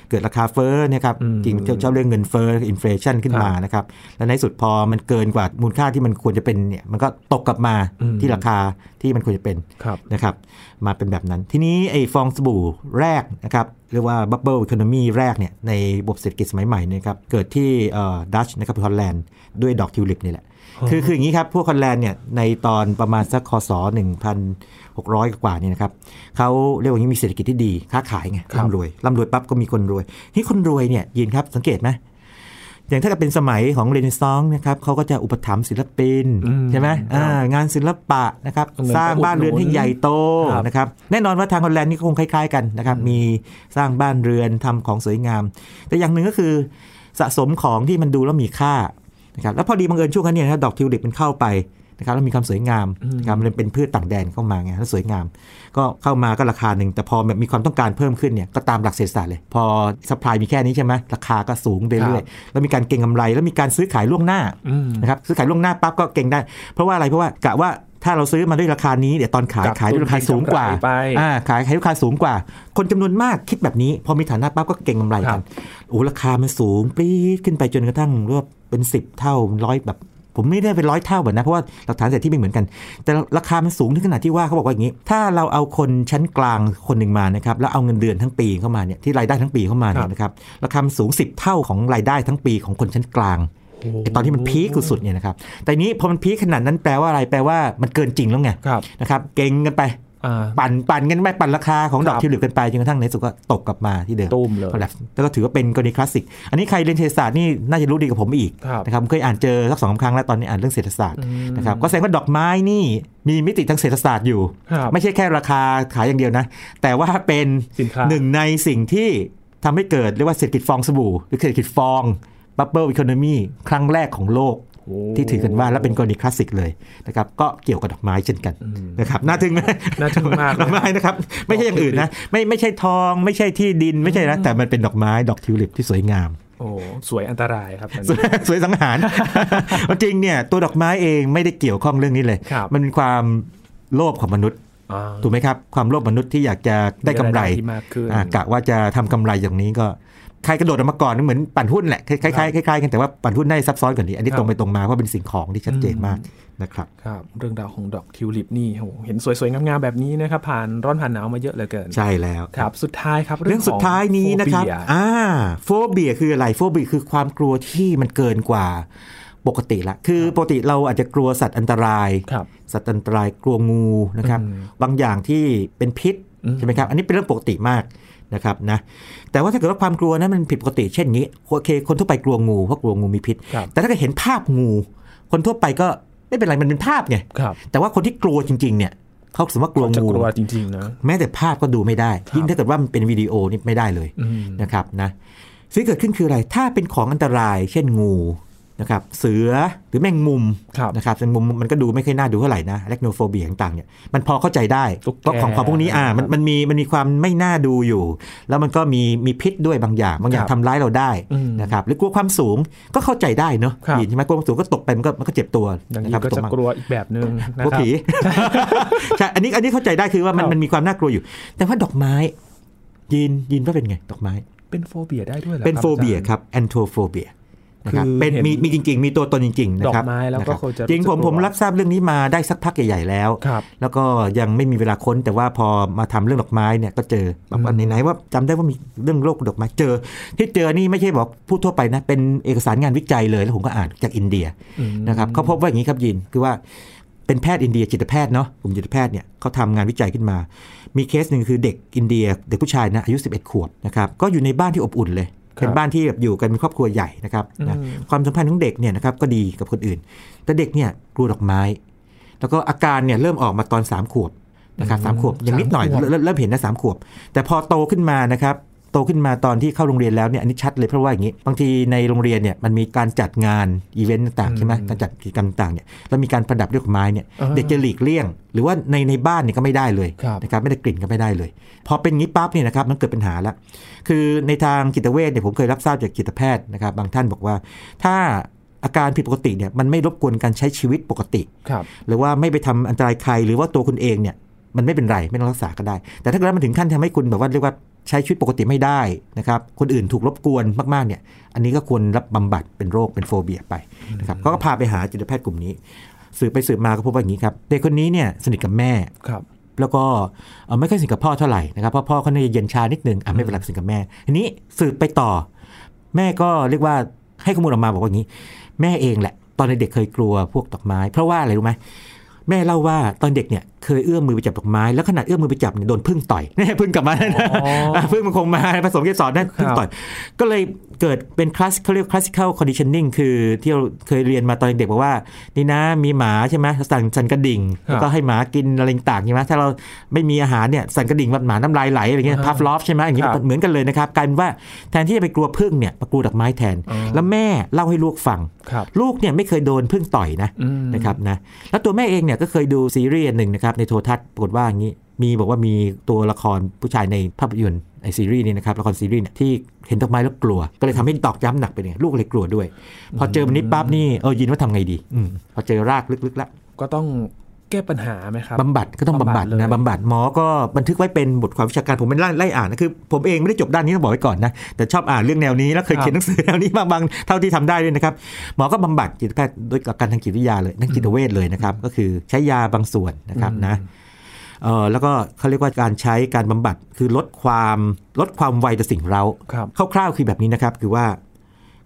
เกิดราคาเฟ้อเนะครับอืมจริงชอบเรื่องเงินเฟ้อ inflation ขึ้นมานะครับแล้วในที่สุดพอมันเกินกว่ามูลค่าที่มันควรจะเป็นเนี่ยมันก็ตกกลับมาอืมที่ราคาที่มันควรจะเป็นครับนะครับมาเป็นแบบนั้น ทีนี้ไอ้ฟองสบู่แรกนะครับเรียกว่า bubble economy แรกเนี่ยในระบบเศรษฐกิจสมัยใหม่เนี่ยครับเกิดที่ดัตช์นะครับฮอลแลนด์ด้วยดอกทิวลิปนี่แหละคือคืออย่างนี้ครับ พวกฮอลแลนด์เนี่ยในตอนประมาณสักคศ1,600 กว่านี่นะครับเขาเรียกว่าอย่างนี้มีเศรษฐกิจที่ดีค้าขายไงครับร่ำรวยร่ำรวยปั๊บก็มีคนรวยที่คนรวยเนี่ยยินครับสังเกตไหม อย่างถ้าเกิดเป็นสมัยของเรเนซองส์นะครับเขาก็จะอุปถัมภ์ศิลปินอืมใช่ไหมครับอ่างานศิลปะนะครับเอาเงินสร้างบ้านเรือนให้ใหญ่โตครับนะครับแน่นอนว่าทางฮอลแลนด์นี่ก็คงคล้าย ๆ กันนะครับมีสร้างบ้านเรือนทำของสวยงาม แต่อย่างหนึ่งก็คือสะสมของที่มันดูแล้วมีค่านะครับแล้วพอดีบังเอิญช่วงนั้นเนี่ยนะครับดอกทิวลิปมันเข้าไป นะครับแล้วมีความสวยงามนะครับมันเป็นพืชต่างแดนเข้ามาไงแล้วสวยงาม ก็เข้ามาก็ราคาหนึ่งแต่พอแบบมีความต้องการเพิ่มขึ้นเนี่ยก็ตามหลักเศรษฐศาสตร์เลย พอสปายมีแค่นี้ใช่ไหมราคาก็สูงไปเรื่อยแล้วมีการเก็งกำไรแล้วมีการซื้อขายล่วงหน้าอืมนะครับซื้อขายล่วงหน้าปั๊บก็เก่งได้ เพราะว่าอะไรเพราะว่ากะว่าถ้าเราซื้อมาด้วยราคานี้เดี๋ยวตอนขายกับขายด้วยราคาสูงกว่ากำไรไปอ่าขายขายราคาสูงกว่า คนจำนวนมากคิดแบบนี้ พอมีฐานะปั๊บก็เก่งกำไรครักับนโอ้ราคามันสูงปรี๊ดขึ้นไปจนกระทั่งเรียกว่าเป็น 10 เท่าร้อยแบบ ผมไม่ได้เป็นร้อยเท่าแบบนะ เพราะว่าหลักฐานเศรษฐที่ไม่เหมือนกัน แต่ราคามันสูงถึงขนาดที่ว่าเขาบอกว่าอย่างนี้ ถ้าเราเอาคนชั้นกลางคนหนึ่งมานะครับแล้วเอาเงินเดือนทั้งปีเข้ามาเนี่ยที่รายได้ทั้งปีเข้ามาเนี่ยนะครับราคามันสูง 10 เท่าของรายได้ทั้งปีของคนชั้นกลางไอ้ตอนที่มันพีคสุดๆเนี่ยนะครับแต่นี้พอมันพีคขนาดนั้นแปลว่าอะไรแปลว่ามันเกินจริงแล้วไงครับนะครับเก่งกันไปอ่า ปั่นปั่นกันไปปั่นราคาของดอกครับทิวลิปกันไปจนกระทั่งในที่สุดก็ตกกลับมาที่เดิมตุ้มเลย collapse แล้วก็ถือว่าเป็นกรณีคลาสสิก อันนี้ใครเรียนเศรษฐศาสตร์นี่น่าจะรู้ดีกว่าผมอีกครับนะครับผมเคยอ่านเจอสักสองสามครั้งแล้วตอนนี้อ่านเรื่องเศรษฐศาสตร์นะครับก็แสดงว่าดอกไม้นี่มีมิติทางเศรษฐศาสตร์อยู่ครับไม่ใช่แค่ราคาขายอย่างเดียวนะ แต่ว่าเป็นสินค้าหนึ่งในสิ่งที่ทำให้เกิดเรียกว่าเศรษฐกิจฟองสบู่หรือเศรษฐกิจฟอง bubble economy ครั้งแรกของโลกโอ้ ที่ถือกันว่าและเป็นกรณีคลาสสิกเลยนะครับก็เกี่ยวกับดอกไม้เช่นกันนะครับน่าทึ่งไหมน่าทึ่งมากเลยดอกไม้นะครับไม่ใช่อย่างอื่นนะไม่ไม่ใช่ทอง ไม่ใช่ที่ดินไม่ใช่นะแต่มันเป็นดอกไม้ดอกทิวลิปที่สวยงามโอ้สวยอันตรายครับอันสนี้วยสวยสังหารจริงเนี่ยตัวดอกไม้เองไม่ได้เกี่ยวข้องเรื่องนี้เลยครับมันเป็นความโลภของมนุษย์อ่าถูกไหมครับความโลภมนุษย์ที่อยากจะได้กำไรมีายที่มากขึ้นอ่ากะว่าจะทำกำไรอย่างนี้ก็ ใครกระโดดออกมาก่อนเหมือนปั่นหุ้นแหละคล้ายๆคล้ายๆกันแต่ว่าปั่นหุ้นได้ซับซ้อนกว่านี้ อันนี้ครับตรงไปตรงมาเพราะเป็นสิ่งของที่ชัดเจนมากนะครับครับเรื่องราวของดอกทิวลิปนี่โหเห็นสวยๆงามๆแบบนี้นะครับผ่านร้อนผ่านหนาวมาเยอะเหลือเกิน ใช่แล้วครับสุดท้ายครับ เรื่องสุดท้ายนี้นะครับโฟเบียอ่าโฟเบียคืออะไรโฟเบียคือความกลัวที่มันเกินกว่าปกติละคือปกติเราอาจจะกลัวสัตว์อันตรายครับสัตว์อันตรายกลัวงูนะครับอืมบางอย่างที่เป็นพิษอืมใช่ไหมครับ อันนี้เป็นเรื่องปกติมาก นะครับนะแต่ว่าถ้าเกิดว่าความกลัวนั้นมันผิดปกติเช่นนี้โอเค คนทั่วไปกลัวงูเพราะกลัวงูมีพิษครับแต่ถ้าเกิดเห็นภาพงู คนทั่วไปก็ไม่เป็นไรมันเป็นภาพไงครับแต่ว่าคนที่กลัวจริง ๆ เนี่ยเขาสมมติว่ากลัวจะงูกลัวจริงๆนะแม้แต่ภาพก็ดูไม่ได้ ยิ่งถ้าเกิดว่ามันเป็นวิดีโอนี่ไม่ได้เลยอืมนะครับนะสิ่งที่เกิดขึ้นคืออะไร ถ้าเป็นของอันตราย เช่นงู นะครับเสือหรือแมงมุมครับนะครับแมงมุมมันก็ดูไม่ค่อยน่าดูเท่าไหร่นะแลกโนโฟเบียต่างๆเนี่ยมันพอเข้าใจได้ตุ๊กแกเพราะของของพวกนี้อ่ามันมันมีมันมีความไม่น่าดูอยู่ แล้วมันก็มีมีพิษด้วยบางอย่างบางอย่างครับทำร้ายเราได้อืมนะครับหรือกลัวความสูงก็เข้าใจได้เนอะครับใช่ไหมกลัวความสูงก็ตกไปมันก็มันก็เจ็บตัวอย่างนะนี้ครับก็ตจะมากลัวอีกแบบหนึ่งนะกลัวครับผีใช่อันนี้อันนี้เข้าใจได้คือว่ามันครับมันมีความน่ากลัวอยู่ แต่ว่าดอกไม้ยินยินว่าเป็นไงดอกไม้ เป็นโฟเบียได้ด้วยหรอเป็นครับโฟเบียอาจารย์ครับแอนโทโฟเบียนะ ครับคือเป็นเห็นมีมีจริง ๆ มีตัวตนจริง ๆ นะครับดอกไม้แล้วก็นะครับคงจะจริงผมรู้สึกผมกลัวรับทราบเรื่องนี้มาได้สักพักใหญ่ๆแล้วครับแล้วก็ยังไม่มีเวลาค้นแต่ว่าพอมาทำเรื่องดอกไม้เนี่ยก็เจอแบบว่าอืมไหนๆว่าจำได้ว่ามีเรื่องโรคดอกไม้เจอ ที่เจอนี่ไม่ใช่บอกพูดทั่วไปนะเป็นเอกสารงานวิจัยเลยแล้วผมก็อ่านจากอินเดียอืมนะครับเขาพบว่าอย่างนี้ครับยินคือว่าเป็นแพทย์อินเดียจิตแพทย์เนาะกลุ่มจิตแพทย์เนี่ยเขาทำงานวิจัยขึ้นมา มีเคสหนึ่งคือเด็กอินเดีย เด็กผู้ชายนะอายุ 11 ขวบนะครับก็อยู่ในบ้านที่อบอุ่นเลยครับ เป็นบ้านที่แบบอยู่กันเป็นครอบครัวใหญ่นะครับนะอืมความสัมพันธ์ของเด็กเนี่ยนะครับก็ดีกับคนอื่น แต่เด็กเนี่ยกลัวดอกไม้ แล้วก็อาการเนี่ยเริ่มออกมาตอน3ขวบนะครับสามขวบยังนิดหน่อยสามขวบเริ่มเริ่มเห็นนะสามขวบ แต่พอโตขึ้นมานะครับ โตขึ้นมาตอนที่เข้าโรงเรียนแล้วเนี่ยอันนี้ชัดเลยเพราะว่าอย่างนี้ บางทีในโรงเรียนเนี่ยมันมีการจัดงานอีเวนต์ต่างๆใช่ไหมการจัดกิจกรรมต่างๆเนี่ยแล้วมีการประดับด้วยดอกไม้เนี่ยอ่าเด็กจะหลีกเลี่ยง หรือว่าในในบ้านเนี่ยก็ไม่ได้เลยครับนะครับไม่ได้กลิ่นก็ไม่ได้เลย พอเป็นงี้ปั๊บเนี่ยนะครับมันเกิดปัญหาละคือในทางจิตเวชเนี่ยผมเคยรับทราบจากจิตแพทย์นะครับบางท่านบอกว่า ถ้าอาการผิดปกติเนี่ยมันไม่รบกวนการใช้ชีวิตปกติครับหรือว่าไม่ไปทำอันตรายใครหรือว่าตัวคุณเองเนี่ยมันไม่เป็นไรไม่ต้องรักษาก็ได้ แต่ถ้าเกิดว่ามันถึงขั้นทำให้คุณแบบว่าเรียกว่า ใช้ชีวิตปกติไม่ได้นะครับ คนอื่นถูกรบกวนมากๆเนี่ย อันนี้ก็ควรรับบำบัดเป็นโรคเป็นโฟเบียไปนะครับเขาก็พาไปหาจิตแพทย์กลุ่มนี้ สืบไปสืบมาก็พบว่าอย่างนี้ครับเด็กคนนี้เนี่ยสนิทกับแม่ครับแล้วก็เอ่อไม่ค่อยสนิทกับพ่อเท่าไหร่นะครับเพราะพ่อเขาเนี่ยเย็นชานิดนึงอะไม่เป็นไรสนิทกับแม่ทีนี้สืบไปต่อ แม่ก็เรียกว่าให้ข้อมูลออกมาบอกว่าอย่างนี้ แม่เองแหละ ตอนเด็กๆเคยกลัวพวกดอกไม้ เพราะว่าอะไรรู้ไหม แม่เล่าว่าตอนเด็กเนี่ยเคยเอื้อมมือไปจับดอกไม้แล้วขนาดเอื้อมมือไปจับเนี่ยโดนพึ่งต่อยเนี่ยพึ่งกลับมานะอ๋ออะพึ่งมันคงมาผสมเกสรนั่นพึ่งต่อย ก็เลยเกิดเป็นคลาสเขาเรียก classical conditioning คือที่เราเคยเรียนมาตอนเด็กบอกว่า นี่นะมีหมาใช่ไหมสั่นสั่นกระดิ่งครับแล้วก็ให้หมากินอะไรต่างๆใช่ไหมถ้าเราไม่มีอาหารเนี่ยสั่นกระดิ่งหมาน้ำลายไหลอะไรเงี้ยอ่าพัฟลอฟใช่ไหมอย่างนี้ครับเหมือนกันเลยนะครับกลายเป็นว่าแทนที่จะไปกลัวพึ่งเนี่ยมากลัวดอกไม้แทนอ๋อแล้วแม่เล่าให้ลูกฟังครับลูกเนี่ยไม่เคยโดนพึ่งต่อยนะอืมนะครับนะแล้วตัวแม่เองเนี่ยก็เคยดูซีรีส์หนึ่งนะครับในโทรทัศน์ปรากฏว่าอย่างนี้มีบอกว่ามีตัวละครผู้ชายในภาพยนตร์ไอ้ซีรีส์นี่นะครับละครซีรีส์เนี่ยที่เห็นดอกไม้แล้วกลัว ก็เลยทำให้ตอกย้ำหนักไปเนี่ยลูกเลยกลัวด้วย พอเจอมันนี้ปั๊บนี่เออยินว่าทำไงดีอพอเจอรากลึกๆแล้วก็ต้อง แก้ปัญหาไหมครับบำบัดก็ต้องบำบัดเลยนะบำบัดหมอก็บันทึกไว้เป็นบทความวิชาการผมไม่ไล่ไล่อ่านนะคือผมเองไม่ได้จบด้านนี้ต้องบอกไว้ก่อนนะแต่ชอบอ่านเรื่องแนวนี้แล้วเคยครับเขียนหนังสือแนวนี้บางบางเท่าที่ทำได้ด้วยนะครับหมอก็บำบัดจิตแพทย์ด้วยหลักการทางจิตวิทยาเลยนักจิตเวชเลยนะครับก็คือใช้ยาบางส่วนนะครับนะเออแล้วก็เขาเรียกว่าการใช้การบำบัดคือลดความลดความไวต่อสิ่งเร้าครับคร่าวๆคือแบบนี้นะครับคือว่า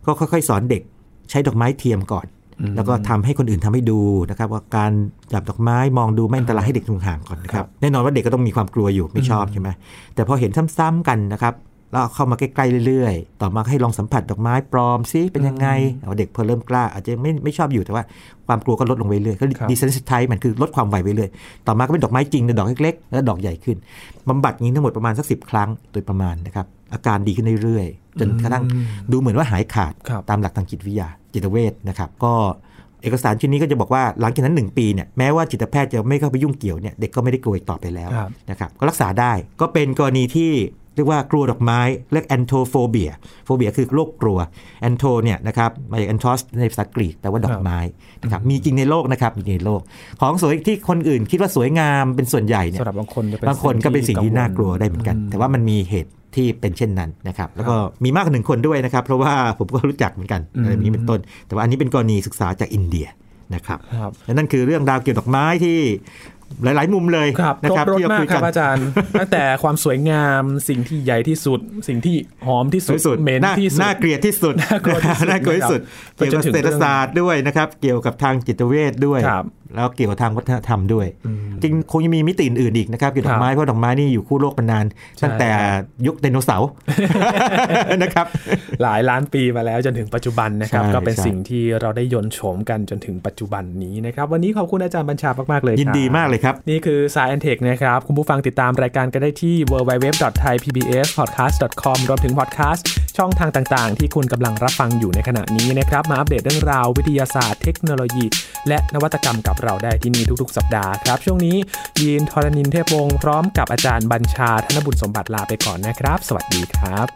ก็ค่อยๆ สอนเด็กใช้ดอกไม้เทียมก่อนอืม แล้วก็ทำให้คนอื่นทำให้ดูนะครับว่าการจับดอกไม้มองดูไม่อันตรายให้เด็กห่างๆก่อนนะคครัรับบแน่นอนว่าเด็กก็ต้องมีความกลัวอยู่ไม่ชอบใช่ไหมแต่พอเห็นซ้ำๆกันนะครับแล้วเอาเข้ามาใกล้ๆเรื่อยๆ ต่อมาให้ลองสัมผัสดอกไม้ปลอมซิเป็นยังไงเอาเด็กพอเริ่มกล้า อาจจะไม่ไม่ชอบอยู่แต่ว่าความกลัวก็ลดลงไปเรื่อยก็ครับ desensitize มันคือลดความไวไปเรื่อยต่อมาก็เป็นดอกไม้จริงแต่ดอกเล็กๆแล้วดอกใหญ่ขึ้นบำบัดอย่างนี้ทั้งหมดประมาณสักสิบครั้งโดยประมาณนะครับ อาการดีขึ้นเรื่อยๆ จนกระทั่งอืมดูเหมือนว่าหายขาดครับตามหลักทางจิตวิทยาจิตเวชนะครับ ก็เอกสารชิ้นนี้ก็จะบอกว่าหลังจากนั้น 1 ปีเนี่ยแม้ว่าจิตแพทย์จะไม่เข้าไปยุ่งเกี่ยวเนี่ยเด็กก็ไม่ได้กลัวอีกต่อไปแล้วครับนะครับก็รักษาได้ก็เป็นกรณีที่ เรียกว่ากลัวดอกไม้เรียก anthophobia phobia คือโรคกลัวแอนโทเนี่ยนะครับมาจากแอนทอสในภาษากรีกแปลว่าดอกไม้นะครับมีจริงในโลกนะครับมีจริงในโลก ของสวยที่คนอื่นคิดว่าสวยงามเป็นส่วนใหญ่เนี่ยสำหรับบางคนจะเป็นบางคนก็เป็นสิ่งที่น่ากลัวได้เหมือนกันอืมแต่ว่ามันมีเหตุที่เป็นเช่นนั้นนะครับ แล้วก็มีมากกว่าหนึ่งคนด้วยนะครับ เพราะว่าผมก็รู้จักเหมือนกันอืมอะไรแบบนี้เป็นต้น แต่ว่าอันนี้เป็นกรณีศึกษาจากอินเดียนะครับครับและนั่นคือเรื่องราวเกี่ยวกับดอกไม้ที่ หลาย ๆ มุมเลยครับนะครครับบรถที่เรามากคุยคกัรันบอาจารย์ตั้งแต่ความสวยงามสิ่งที่ใหญ่ที่สุด สิ่งที่หอมที่สสุวยสุดเหม็นน่าที่สุดน่าเกลียดที่สุดน่ากลัวที่สุดน่ากลัวที่สุดนะครับเกี่ยวกับไปจนถึงเศรษฐศาสตร์ด้วยนะครับ เกี่ยวกับทางจิตเวชด้วยครับแล้วเกี่ยวกับทางวัฒนธรรมด้วยอืมจริงคงยังมีมิติอื่นๆอีกนะครับเกี่ยวกับดอกไม้เพราะดอกไม้นี่อยู่คู่โลกมานานใช่ตั้งแต่ยุคไดโนเสาร์นะครับหลายล้านปีมาแล้วจนถึงปัจจุบันนะครับใช่ก็เป็นใช่สิ่งที่เราได้ยนต์โฉมกันจนถึงปัจจุบันนี้นะครับ วันนี้ขอบคุณอาจารย์บัญชามากๆเลยครับยินดีมากเลยครับ นี่คือ Science Tech นะครับ คุณผู้ฟังติดตามรายการกันได้ที่ www.thaipbspodcast.com รวมถึงพอดแคสต์ช่องทางต่างๆ ที่คุณกำลังรับฟังอยู่ในขณะนี้นะครับ มาอัปเดตเรื่องราววิทยาศาสตร์เทคโนโลยี และนวัตกรรมกับเราได้ที่นี่ทุกๆ สัปดาห์ครับ ช่วงนี้ยีนทรณินเทพวงศ์พร้อมกับอาจารย์บัญชาธนบุญสมบัติลาไปก่อนนะครับ สวัสดีครับ